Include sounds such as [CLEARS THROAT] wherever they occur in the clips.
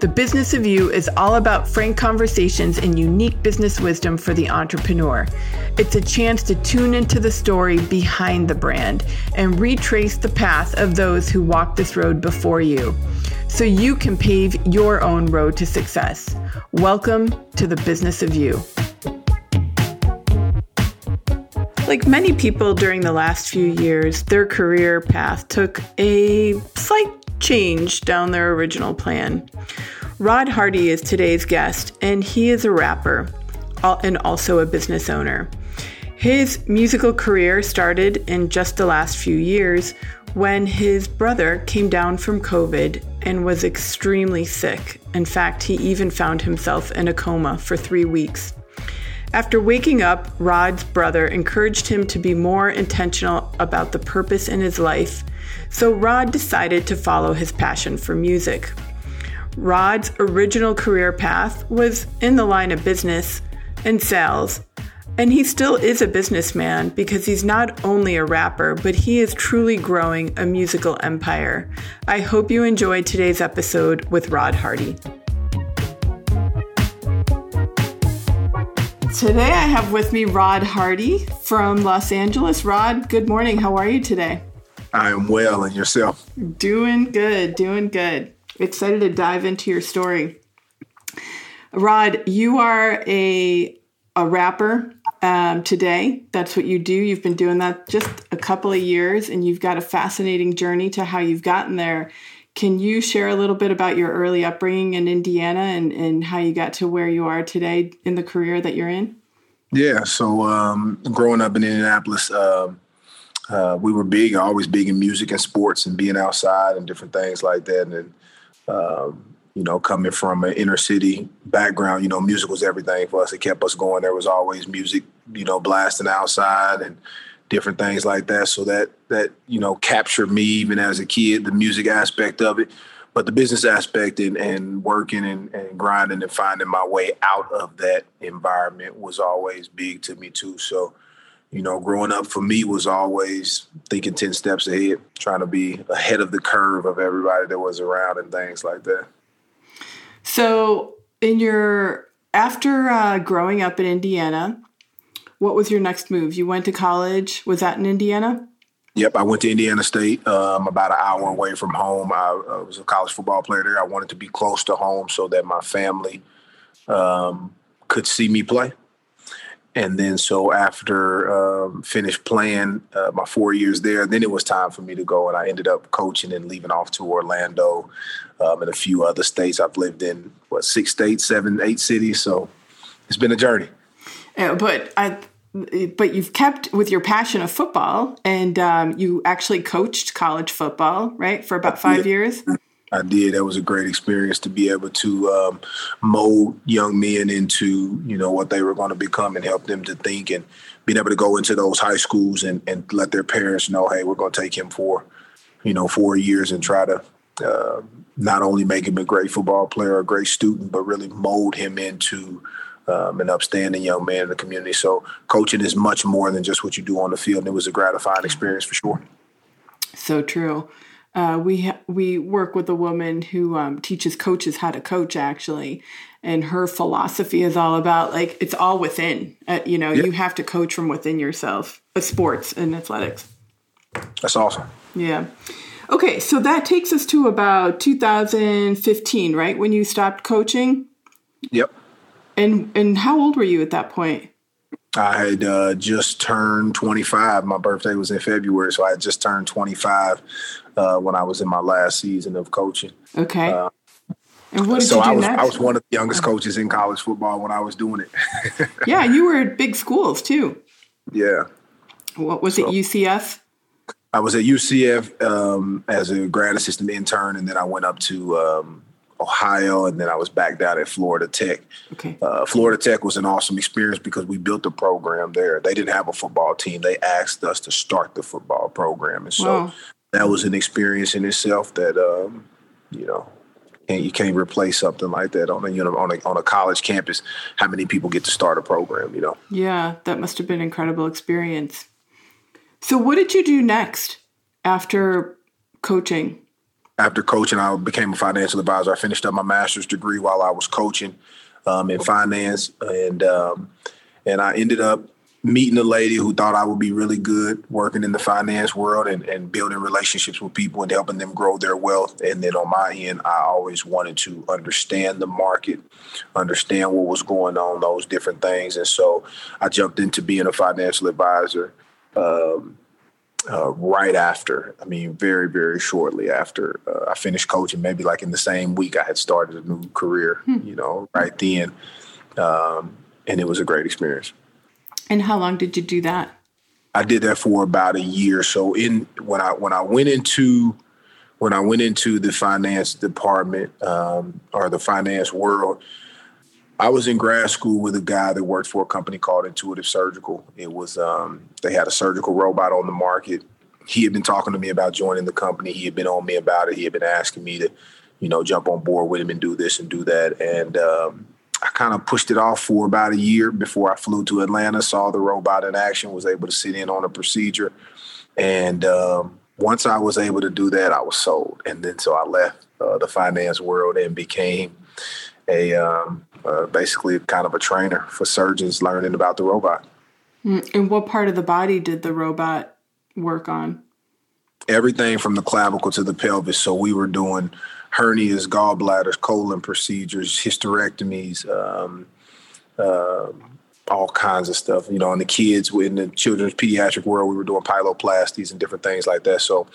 The Business of You is all about frank conversations and unique business wisdom for the entrepreneur. It's a chance to tune into the story behind the brand and retrace the path of those who walked this road before you so you can pave your own road to success. Welcome to the Business of You. Like many people during the last few years, their career path took a slight change down their original plan. Rod Hardy is today's guest, and he is a rapper and also a business owner. His musical career started in just the last few years when his brother came down from COVID and was extremely sick. In fact, he even found himself in a coma for three weeks. After waking up, Rod's brother encouraged him to be more intentional about the purpose in his life, so Rod decided to follow his passion for music. Rod's original career path was in the line of business and sales, and he still is a businessman because he's not only a rapper, but he is truly growing a musical empire. I hope you enjoyed today's episode with Rod Hardy. Today I have with me Rod Hardy from Los Angeles. Rod, good morning. How are you today? I am well, and yourself? Doing good, doing good excited to dive into your story. Rod, you are a a rapper um, today. That's what you do. You've been doing that just a couple of years, and you've got a fascinating journey to how you've gotten there. Can you share a little bit about your early upbringing in Indiana and, and how you got to where you are today in the career that you're in? Yeah, so um, growing up in Indianapolis, uh, uh, we were big, always big in music and sports and being outside and different things like that. And um, you know, coming from an inner city background, you know, music was everything for us. It kept us going. There was always music, you know, blasting outside and different things like that. So that that you know captured me even as a kid, the music aspect of it, but the business aspect and, and working and, and grinding and finding my way out of that environment was always big to me too. So you know, growing up for me was always thinking 10 steps ahead, trying to be ahead of the curve of everybody that was around and things like that. So, in your, after uh, growing up in Indiana, what was your next move? You went to college. Was that in Indiana? Yep, I went to Indiana State, um, about an hour away from home. I, I, was a college football player there. I wanted to be close to home so that my family um, could see me play and then so after um, finished playing uh, my four years there, then it was time for me to go, and I ended up coaching and leaving off to Orlando um, and a few other states. I've lived in what six states, seven, eight cities, so it's been a journey. Yeah, but I, but you've kept with your passion of football, and um, you actually coached college football, right, for about five years. I did. That was a great experience to be able to um, mold young men into you know what they were going to become and help them to think and being able to go into those high schools and, and let their parents know, hey, we're going to take him for you know four years and try to uh, not only make him a great football player, a great student, but really mold him into um, an upstanding young man in the community. So coaching is much more than just what you do on the field. And it was a gratifying experience for sure. So true. Uh, we ha- we work with a woman who um, teaches coaches how to coach actually, and her philosophy is all about like it's all within. Uh, you know, you have to coach from within yourself. Uh, sports and athletics. That's awesome. Yeah. Okay, so that takes us to about 2015, right? When you stopped coaching. Yep. And and how old were you at that point? I had uh, just turned 25. My birthday was in February, so I had just turned 25 uh, when I was in my last season of coaching. Okay. Uh, and what did so you do I was next? I was one of the youngest coaches in college football when I was doing it. [LAUGHS] yeah, you were at big schools too. Yeah. What was so, it? UCF. I was at UCF um, as a grad assistant intern, and then I went up to um, Ohio, and then I was back down at Florida Tech. Okay. Uh, Florida Tech was an awesome experience because we built a program there. They didn't have a football team. They asked us to start the football program, and so wow. that was an experience in itself that um, you know and you can't replace something like that on a you know on a on a college campus. How many people get to start a program? You know. Yeah, that must have been an incredible experience. So, what did you do next after coaching? After coaching, I became a financial advisor. I finished up my master's degree while I was coaching um, in finance, and um, and I ended up meeting a lady who thought I would be really good working in the finance world and, and building relationships with people and helping them grow their wealth. And then on my end, I always wanted to understand the market, understand what was going on, those different things. And so I jumped into being a financial advisor um, uh, right after. I mean, very, very shortly after uh, I finished coaching, maybe like in the same week I had started a new career, hmm. you know, right then. Um, and it was a great experience. And how long did you do that? I did that for about a year. So in when I when I went into when I went into the finance department um, or the finance world, I was in grad school with a guy that worked for a company called Intuitive Surgical. It was um, they had a surgical robot on the market. He had been talking to me about joining the company. He had been on me about it. He had been asking me to, you know, jump on board with him and do this and do that. And um, I kind of pushed it off for about a year before I flew to Atlanta, saw the robot in action, was able to sit in on a procedure. And um, once I was able to do that, I was sold. And then so I left uh, the finance world and became a um, uh, basically kind of a trainer for surgeons learning about the robot. Mm, and what part of the body did the robot work on? Everything from the clavicle to the pelvis. So we were doing hernias, gallbladders, colon procedures, hysterectomies, um, uh, all kinds of stuff. You know, in the kids, in the children's pediatric world, we were doing pyeloplasties and different things like that. So,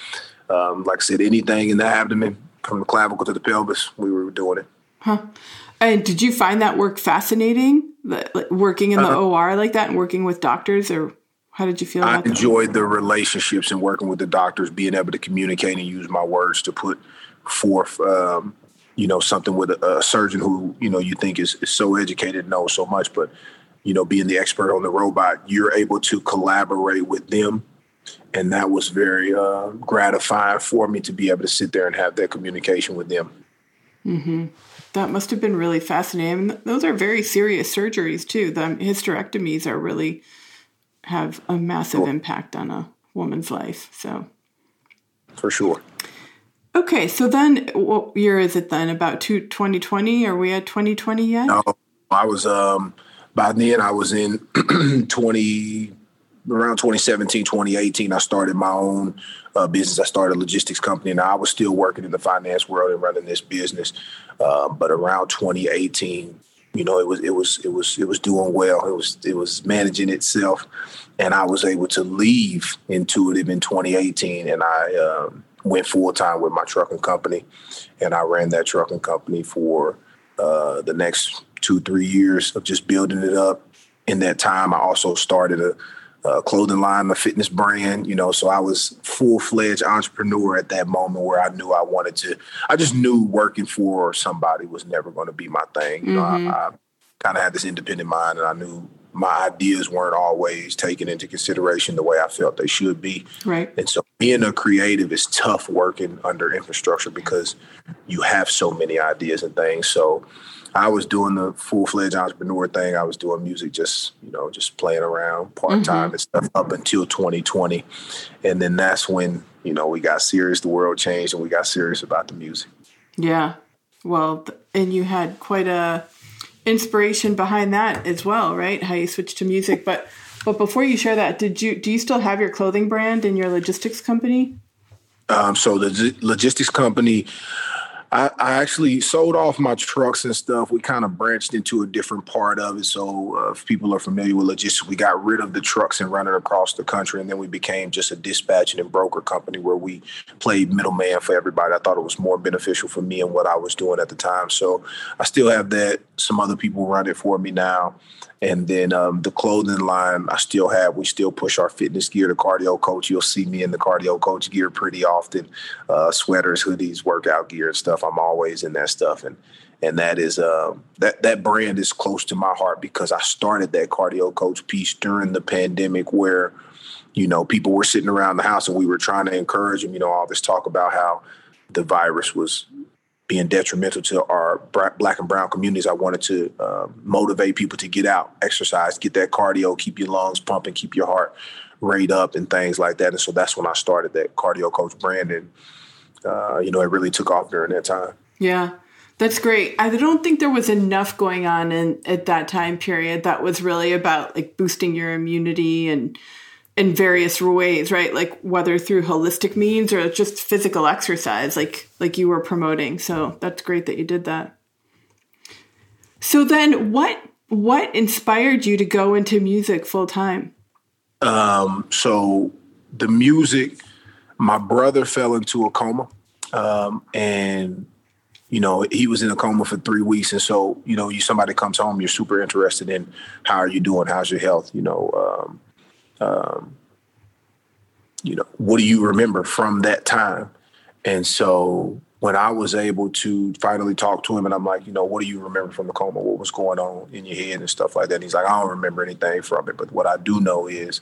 um, like I said, anything in the abdomen, from the clavicle to the pelvis, we were doing it. Huh. And did you find that work fascinating? Like working in the uh, OR like that and working with doctors, or how did you feel? About it? I enjoyed the relationships and working with the doctors, being able to communicate and use my words to put forth, um, you know, something with a, a, surgeon who, you know, you think is, is so educated, knows so much, but, you know, being the expert on the robot, you're able to collaborate with them. And that was very uh, gratifying for me to be able to sit there and have that communication with them. Mm-hmm. That must have been really fascinating. those are very serious surgeries too. The hysterectomies are really have a massive sure. impact on a woman's life. So, for sure. Okay, so then what year is it then? About two, 2020? Are we at 2020 yet? No, I was, um, by then I was in [CLEARS THROAT] 20, around 2017, 2018, I started my own uh, business. I started a logistics company and I was still working in the finance world and running this business. Uh, but around 2018, you know, it was, it was, it was, it was doing well. It was, it was managing itself and I was able to leave Intuitive in 2018 and I, um, went full time with my trucking company, and I ran that trucking company for uh, the next two three years of just building it up. In that time, I also started a, a clothing line, a fitness brand. You know, so I was full fledged entrepreneur at that moment where I knew I wanted to. I just knew working for somebody was never going to be my thing. You mm-hmm. know, I, I kind of had this independent mind, and I knew my ideas weren't always taken into consideration the way I felt they should be. Right. And so being a creative is tough working under infrastructure because you have so many ideas and things. So I was doing the full fledged entrepreneur thing. I was doing music just, you know, just playing around part time mm-hmm. and stuff up until 2020. And then that's when, you know, we got serious, the world changed and we got serious about the music. Yeah. Well, and you had quite a inspiration behind that as well, right? How you switched to music. But but before you share that, did you do you still have your clothing brand and your logistics company? Um, so the logistics company I, I, actually sold off my trucks and stuff. We kind of branched into a different part of it. So, uh, if people are familiar with logistics, we got rid of the trucks and running across the country, and then we became just a dispatching and broker company where we played middleman for everybody. I thought it was more beneficial for me and what I was doing at the time. So, I still have that. Some other people run it for me now. And then um, the clothing line, I still have. We still push our fitness gear, the cardio coach. You'll see me in the cardio coach gear pretty often, uh, sweaters, hoodies, workout gear, and stuff I'm always in that stuff. And and that is um, that that brand is close to my heart because I started that cardio coach piece during the pandemic where you know people were sitting around the house and we were trying to encourage them you know all this talk about how the virus was being detrimental to our black and brown communities i wanted to uh, motivate people to get out exercise get that cardio keep your lungs pumping keep your heart rate up and things like that. And so that's when i started that cardio coach brand and uh, you know it really took off during that time. Yeah that's great. I don't think there was enough going on in at that time period that was really about like boosting your immunity and in various ways, right? Like whether through holistic means or just physical exercise, like like you were promoting. So that's great that you did that. So then what what inspired you to go into music full time? Um, so the music, my brother fell into a coma. Um, and you know, he was in a coma for three weeks. And so, you know, you somebody comes home, you're super interested in how are you doing? How's your health? You know, um, um, you know, what do you remember from that time? And so when I was able to finally talk to him and I'm like, you know, what do you remember from the coma? What was going on in your head and stuff like that? And he's like, I don't remember anything from it. But what I do know is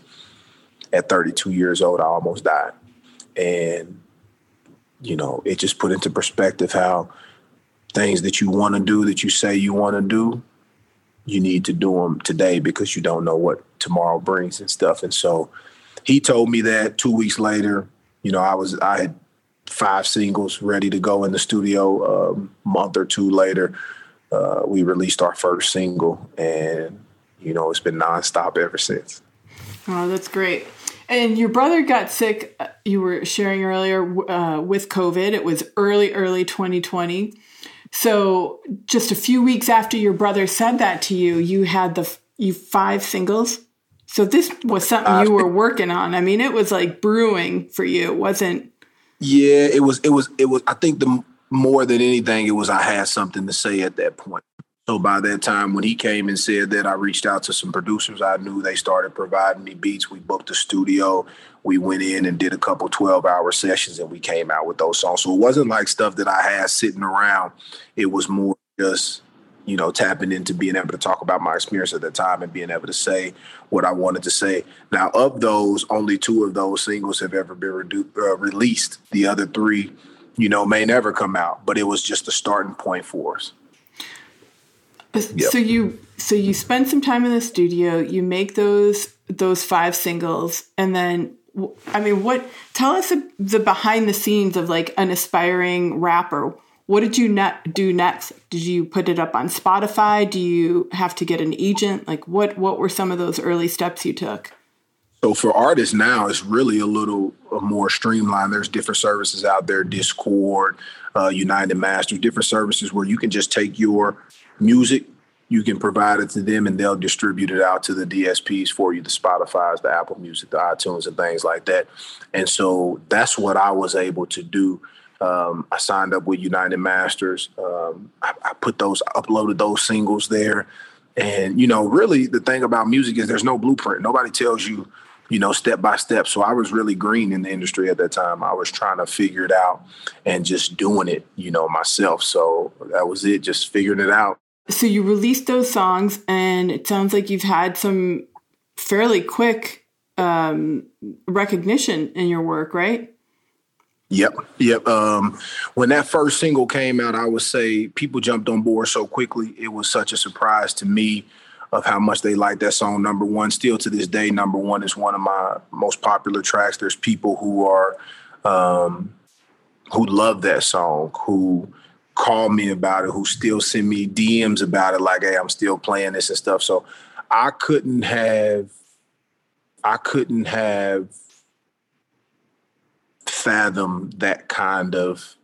at 32 years old, I almost died. And, you know, it just put into perspective how things that you want to do that you say you want to do, you need to do them today because you don't know what tomorrow brings and stuff. And so he told me that two weeks later, you know, I was, I had five singles ready to go in the studio. A month or two later, uh, we released our first single and, you know, it's been nonstop ever since. Oh, that's great. And your brother got sick, uh, you were sharing earlier, uh, with COVID. It was early, early 2020. So just a few weeks after your brother said that to you, you had the you five singles. So this was something you were working on. I mean, it was like brewing for you. It wasn't. Yeah, it was. It was. It was. I think the more than anything, it was I had something to say at that point. So by that time, when he came and said that, I reached out to some producers. I knew they started providing me beats. We booked a studio. We went in and did a couple 12 hour sessions and we came out with those songs. So it wasn't like stuff that I had sitting around. It was more just, you know, tapping into being able to talk about my experience at the time and being able to say what I wanted to say. Now, of those, only two of those singles have ever been redu- uh, released. The other three, you know, may never come out, but it was just a starting point for us. Yep. So you so you spend some time in the studio, you make those those five singles, and then I mean, what? Tell us the behind the scenes of like an aspiring rapper. What did you net do next? Did you put it up on Spotify? Do you have to get an agent? Like, what? What were some of those early steps you took? So for artists now, it's really a little more streamlined. There's different services out there, DistroKid, uh, United Masters, different services where you can just take your music, you can provide it to them and they'll distribute it out to the DSPs for you, the Spotify's, the Apple Music, the iTunes, and things like that. And so that's what I was able to do. Um, I signed up with United Masters. Um, I, I put those, uploaded those singles there. And, you know, really the thing about music is there's no blueprint. Nobody tells you, you know, step by step. So I was really green in the industry at that time. I was trying to figure it out and just doing it, you know, myself. So that was it, just figuring it out so you released those songs, and it sounds like you've had some fairly quick um, recognition in your work, right? Yep, yep. Um, when that first single came out, I would say people jumped on board so quickly. It was such a surprise to me of how much they liked that song. Number one, still to this day, number one is one of my most popular tracks. There's people who are um, who love that song, who call me about it, who still send me DMs about it, like, hey, I'm still playing this and stuff. So I couldn't have, I couldn't have fathomed that kind of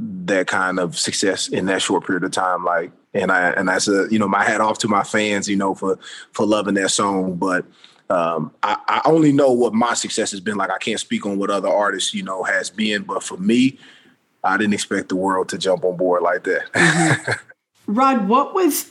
that kind of success in that short period of time. Like, and I and I said, you know, my hat off to my fans, you know, for for loving that song. But um, I, I only know what my success has been like. I can't speak on what other artists, you know, has been. But for me, I didn't expect the world to jump on board like that. mm-hmm. [LAUGHS] Rod, what was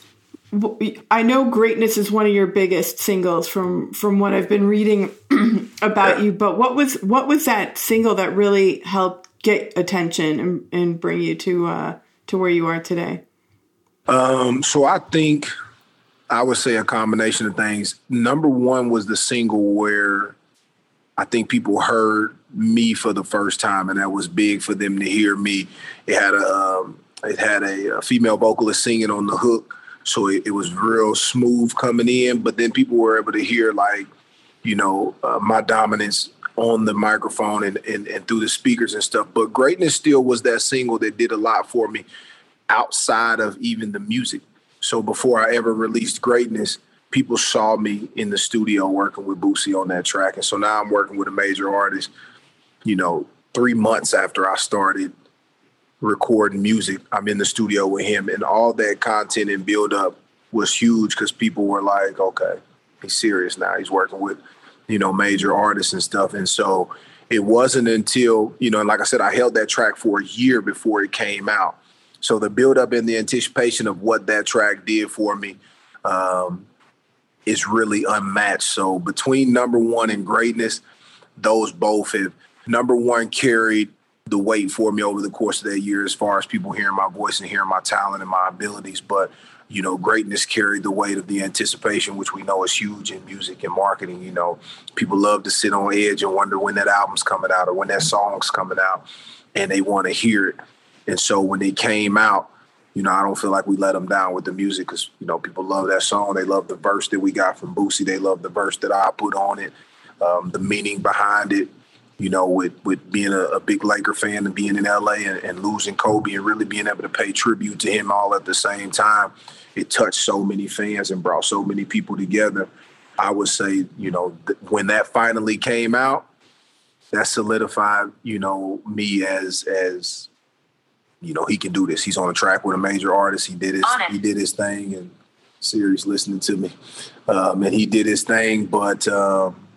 I know greatness is one of your biggest singles from from what I've been reading [CLEARS THROAT] about you, but what was what was that single that really helped get attention and, and bring you to uh, to where you are today? Um, so I think I would say a combination of things. Number one was the single where I think people heard me for the first time, and that was big for them to hear me. It had a um, it had a, a, female vocalist singing on the hook, so it, it, was real smooth coming in. But then people were able to hear like, you know, uh, my dominance on the microphone and, and and through the speakers and stuff. But greatness still was that single that did a lot for me outside of even the music. So before I ever released greatness, people saw me in the studio working with Boosie on that track. And so now I'm working with a major artist, you know, three months after I started recording music, I'm in the studio with him and all that content and build up was huge because people were like, okay, he's serious now. He's working with, you know, major artists and stuff. And so it wasn't until, you know, like I said, I held that track for a year before it came out. So the build up and the anticipation of what that track did for me um, is really unmatched. So between number one and greatness, those both have number one carried the weight for me over the course of that year as far as people hearing my voice and hearing my talent and my abilities. But you know, greatness carried the weight of the anticipation, which we know is huge in music and marketing. You know, people love to sit on edge and wonder when that album's coming out or when that song's coming out, and they want to hear it. And so when it came out, you know, I don't feel like we let them down with the music because, you know, people love that song. They love the verse that we got from Boosie. They love the verse that I put on it, um, the meaning behind it, you know, with, with being a, a big Laker fan and being in LA and, and, losing Kobe and really being able to pay tribute to him all at the same time. It touched so many fans and brought so many people together. I would say, you know, th- when that finally came out, that solidified, you know, me as as you know, he can do this. He's on a track with a major artist. He did his he did his thing and Siri's listening to me. Um, and he did his thing, but um, uh,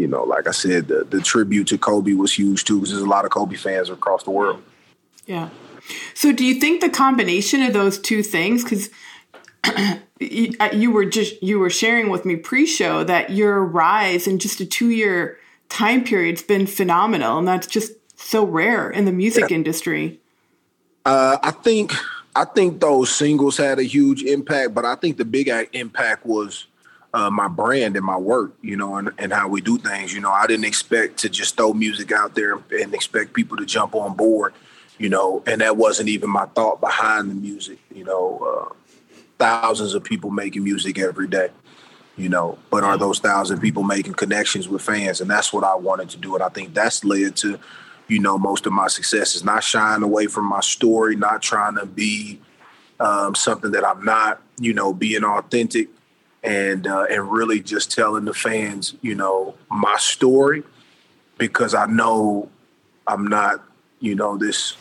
you know, like I said, the, the tribute to Kobe was huge too, because there's a lot of Kobe fans across the world. Yeah. So, do you think the combination of those two things, because [CLEARS THROAT] you were just you were sharing with me pre-show that your rise in just a two-year time period's been phenomenal, and that's just so rare in the music yeah. industry? Uh, I think I think those singles had a huge impact, but I think the big impact was uh, my brand and my work, you know, and, and how we do things. You know, I didn't expect to just throw music out there and expect people to jump on board, you know, and that wasn't even my thought behind the music. You know, uh, thousands of people making music every day, you know, but are those thousand people making connections with fans? And that's what I wanted to do, and I think that's led to you know, most of my successes. Not shying away from my story, not trying to be um, something that I'm not. You know, being authentic and uh, and really just telling the fans, you know, my story because I know I'm not, you know, this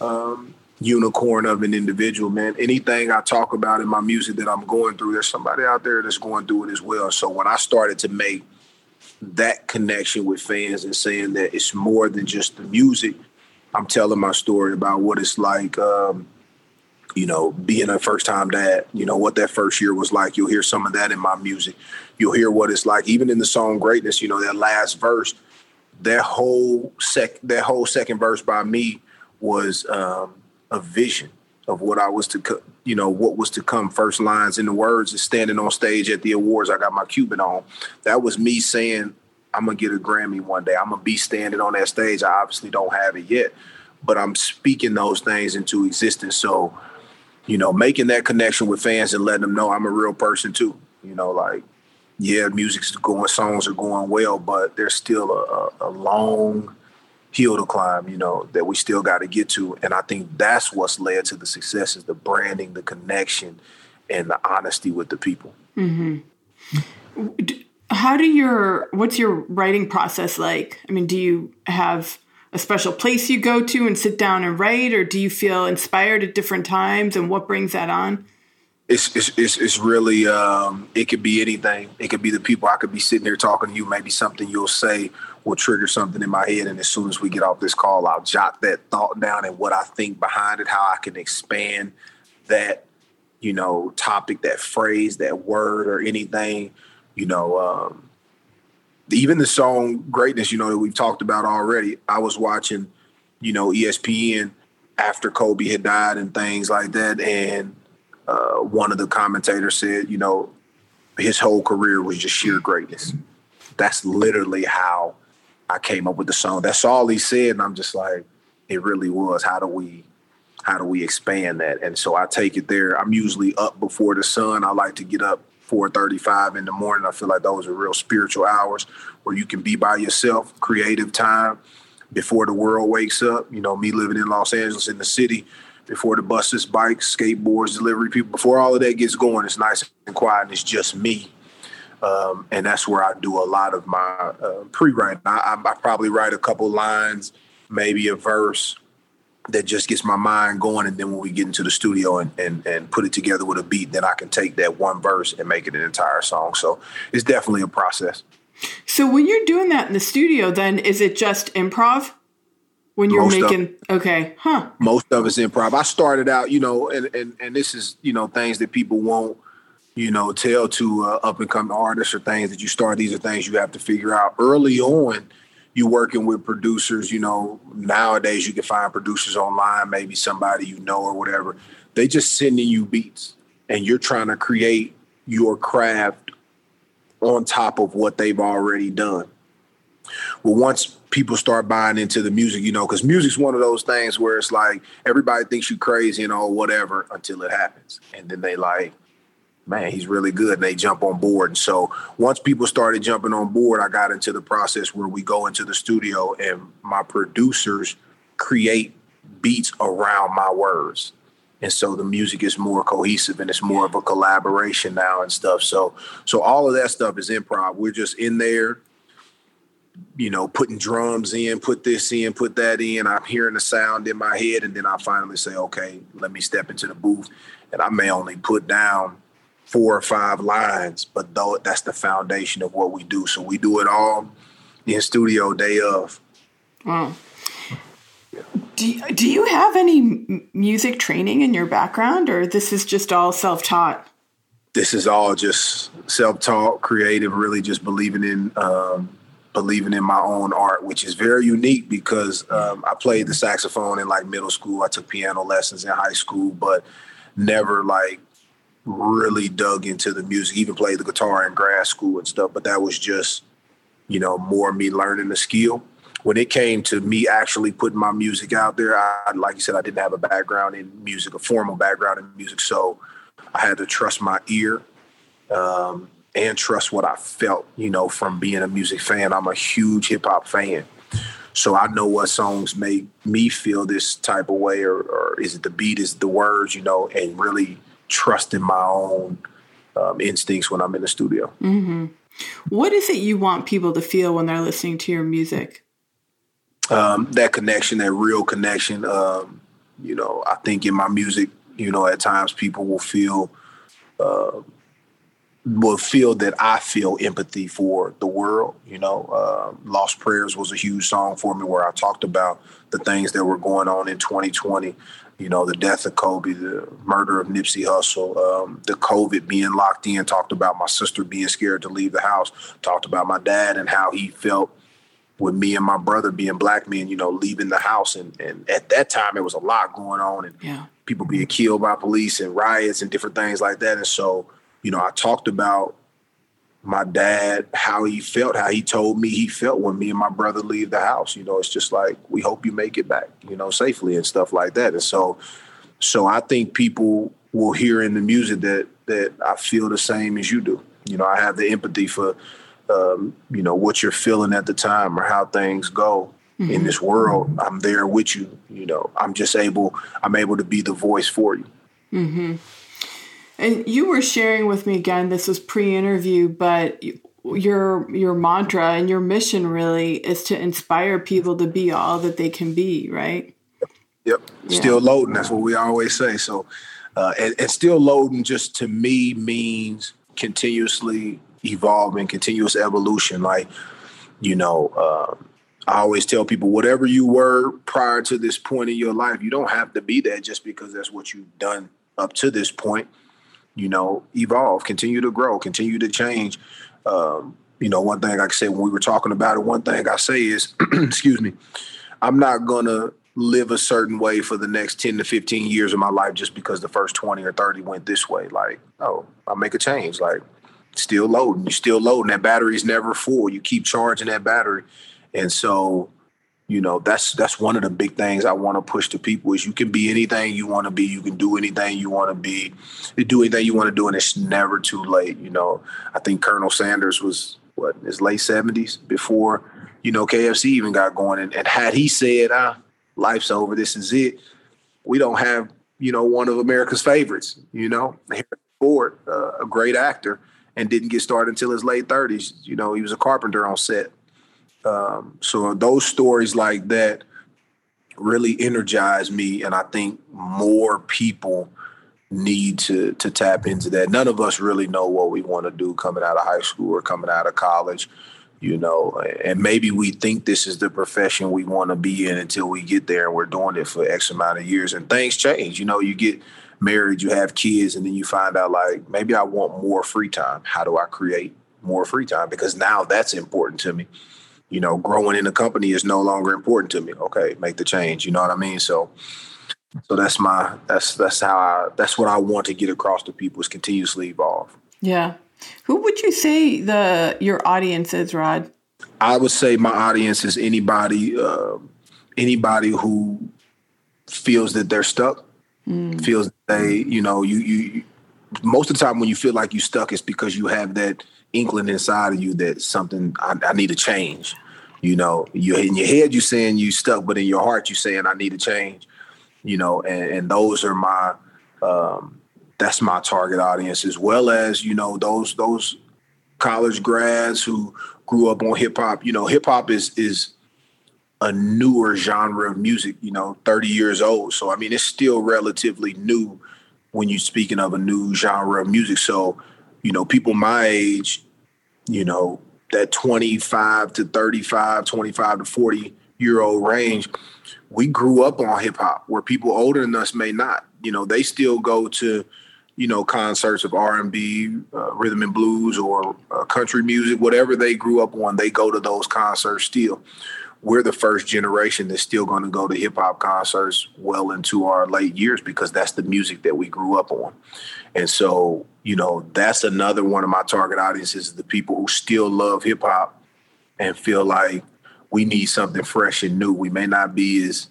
um, unicorn of an individual, man. Anything I talk about in my music that I'm going through, there's somebody out there that's going through it as well. So when I started to make that connection with fans and saying that it's more than just the music. I'm telling my story about what it's like, um, you know, being a first time dad, you know, what that first year was like. You'll hear some of that in my music. You'll hear what it's like, even in the song Greatness, you know, that last verse, that whole sec that whole second verse by me was um, a vision of what I was to, co- you know, what was to come. First lines in the words is standing on stage at the awards. I got my Cuban on. That was me saying, I'm gonna get a Grammy one day. I'm gonna be standing on that stage. I obviously don't have it yet, but I'm speaking those things into existence. So, you know, making that connection with fans and letting them know I'm a real person too. You know, like, yeah, music's going, songs are going well, but there's still a, a, a long hill to climb, you know, that we still got to get to. And I think that's what's led to the success is the branding, the connection, and the honesty with the people. Mm-hmm. How do your, what's your writing process like? I mean, do you have a special place you go to and sit down and write, or do you feel inspired at different times? And what brings that on? It's, it's, it's, it's really, um, it could be anything. It could be the people I could be sitting there talking to you, maybe something you'll say will trigger something in my head. And as soon as we get off this call, I'll jot that thought down and what I think behind it, how I can expand that, you know, topic, that phrase, that word, or anything. You know, um, even the song "Greatness," you know, that we've talked about already. I was watching, you know, ESPN after Kobe had died and things like that, and uh, one of the commentators said, you know, his whole career was just sheer greatness. That's literally how I came up with the song. That's all he said, and I'm just like, it really was. How do we, how do we expand that? And so I take it there. I'm usually up before the sun. I like to get up 4:35 in the morning. I feel like those are real spiritual hours where you can be by yourself, creative time before the world wakes up. You know, me living in Los Angeles in the city, before the buses, bikes, skateboards, delivery people, before all of that gets going, it's nice and quiet and it's just me. Um, and that's where I do a lot of my uh, pre-writing. I, I, probably write a couple lines, maybe a verse that just gets my mind going. And then when we get into the studio and, and, and put it together with a beat, then I can take that one verse and make it an entire song. So it's definitely a process. So when you're doing that in the studio, then is it just improv? When you're most making of, okay, huh? Most of it's improv. I started out, you know, and and and this is you know things that people won't you know tell to uh, up and coming artists or things that you start. These are things you have to figure out early on. You working with producers, you know. Nowadays, you can find producers online, maybe somebody you know or whatever. They just sending you beats, and you're trying to create your craft on top of what they've already done. Well, once people start buying into the music, you know, because music's one of those things where it's like everybody thinks you crazy and all whatever until it happens. And then they like, man, he's really good. And they jump on board. And so once people started jumping on board, I got into the process where we go into the studio and my producers create beats around my words and so the music is more cohesive and it's more of a collaboration now and stuff so so all of that stuff is improv we're just in there you know putting drums in put this in put that in i'm hearing the sound in my head and then i finally say okay let me step into the booth and i may only put down four or five lines but though that's the foundation of what we do so we do it all in studio day of wow do, do you have any music training in your background, or this is just all self taught? This is all just self taught, creative, really just believing in um, believing in my own art, which is very unique because um, I played the saxophone in like middle school. I took piano lessons in high school, but never like really dug into the music. Even played the guitar in grad school and stuff, but that was just you know more me learning the skill when it came to me actually putting my music out there, I, like you said, I didn't have a background in music, a formal background in music. So I had to trust my ear um, and trust what I felt, you know, from being a music fan. I'm a huge hip hop fan. So I know what songs make me feel this type of way, or, or is it the beat, is it the words, you know, and really trusting my own um, instincts when I'm in the studio. Mm-hmm. What is it you want people to feel when they're listening to your music? um, that connection, that real connection. Um, you know, I think in my music, you know, at times people will feel uh, will feel that I feel empathy for the world. You know, uh, "Lost Prayers" was a huge song for me where I talked about the things that were going on in 2020. You know, the death of Kobe, the murder of Nipsey Hussle, um, the COVID being locked in. Talked about my sister being scared to leave the house. Talked about my dad and how he felt with me and my brother being black men, you know, leaving the house. And, and at that time, it was a lot going on and yeah. people being killed by police and riots and different things like that. And so, you know, I talked about my dad, how he felt, how he told me he felt when me and my brother leave the house. You know, it's just like, we hope you make it back, you know, safely and stuff like that. And so, so I think people will hear in the music that, that I feel the same as you do. You know, I have the empathy for, um, you know what you're feeling at the time or how things go mm-hmm. in this world i'm there with you you know i'm just able i'm able to be the voice for you mm-hmm. And you were sharing with me again this was pre-interview but your your mantra and your mission really is to inspire people to be all that they can be right yep yeah. still loading that's what we always say so uh, and, and still loading just to me means continuously evolving, continuous evolution. Like, you know, uh, I always tell people whatever you were prior to this point in your life, you don't have to be that just because that's what you've done up to this point. You know, evolve, continue to grow, continue to change. Um, you know, one thing like I said when we were talking about it, one thing I say is, [CLEARS THROAT] excuse me, I'm not gonna live a certain way for the next 10 to 15 years of my life just because the first 20 or 30 went this way. Like, oh, I'll make a change. Like, still loading, you're still loading. That battery's never full. You keep charging that battery. And so, you know, that's that's one of the big things I want to push to people is you can be anything you want to be. You can do anything you want to be. Do anything you want to do, and it's never too late. You know, I think Colonel Sanders was what his late seventies before you know KFC even got going, and, and had he said, "Ah, life's over, this is it," we don't have you know one of America's favorites. You know, Ford, uh, a great actor, and didn't get started until his late thirties. You know, he was a carpenter on set. Um, so those stories like that really energize me, and I think more people need to to tap into that. None of us really know what we want to do coming out of high school or coming out of college, you know, and maybe we think this is the profession we want to be in until we get there and we're doing it for X amount of years and things change. You know, you get married, you have kids, and then you find out like maybe I want more free time. How do I create more free time? Because now that's important to me. You know, growing in a company is no longer important to me. Okay, make the change. You know what I mean? So so that's my that's that's how I that's what I want to get across to people is continuously evolve. Yeah. Who would you say the your audience is, Rod? I would say my audience is anybody uh, anybody who feels that they're stuck, mm. feels they you know you you most of the time when you feel like you're stuck, it's because you have that inkling inside of you that something I, I need to change. You know, you in your head you're saying you stuck, but in your heart you're saying I need to change you know, and, and those are my um, that's my target audience as well as you know those those college grads who grew up on hip hop. You know, hip hop is is a newer genre of music. You know, thirty years old. So I mean, it's still relatively new when you're speaking of a new genre of music. So you know, people my age, you know, that 25 to 35, 25 to 40 year old range we grew up on hip hop where people older than us may not. You know, they still go to, you know, concerts of R and B, uh, rhythm and blues, or uh, country music, whatever they grew up on. They go to those concerts still. We're the first generation that's still going to go to hip hop concerts well into our late years because that's the music that we grew up on. And so, you know, that's another one of my target audiences: the people who still love hip hop and feel like we need something fresh and new. We may not be as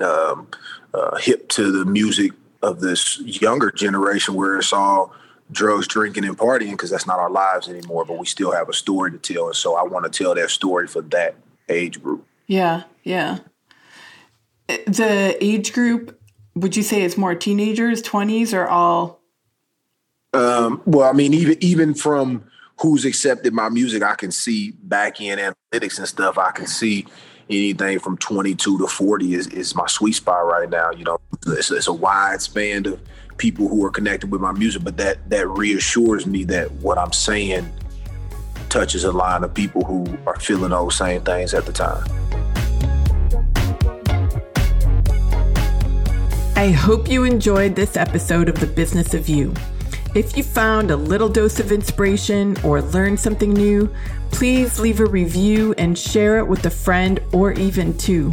um, uh, hip to the music of this younger generation where it's all drugs, drinking, and partying because that's not our lives anymore. But we still have a story to tell, and so I want to tell that story for that age group. Yeah, yeah. The age group, would you say it's more teenagers, twenties, or all? Um, well, I mean, even even from who's accepted my music, I can see back end analytics and stuff. I can see anything from 22 to 40 is, is my sweet spot right now. You know, it's, it's a wide span of people who are connected with my music, but that that reassures me that what I'm saying touches a line of people who are feeling those same things at the time. I hope you enjoyed this episode of The Business of You. If you found a little dose of inspiration or learned something new, please leave a review and share it with a friend or even two.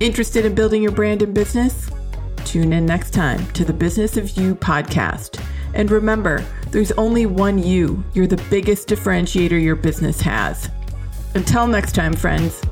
Interested in building your brand and business? Tune in next time to the Business of You podcast. And remember, there's only one you. You're the biggest differentiator your business has. Until next time, friends.